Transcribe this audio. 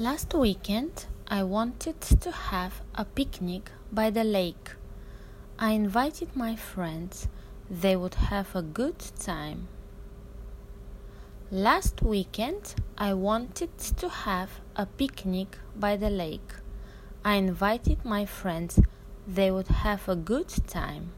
Last weekend, I wanted to have a picnic by the lake. I invited my friends. They would have a good time. Last weekend, I wanted to have a picnic by the lake. I invited my friends. They would have a good time.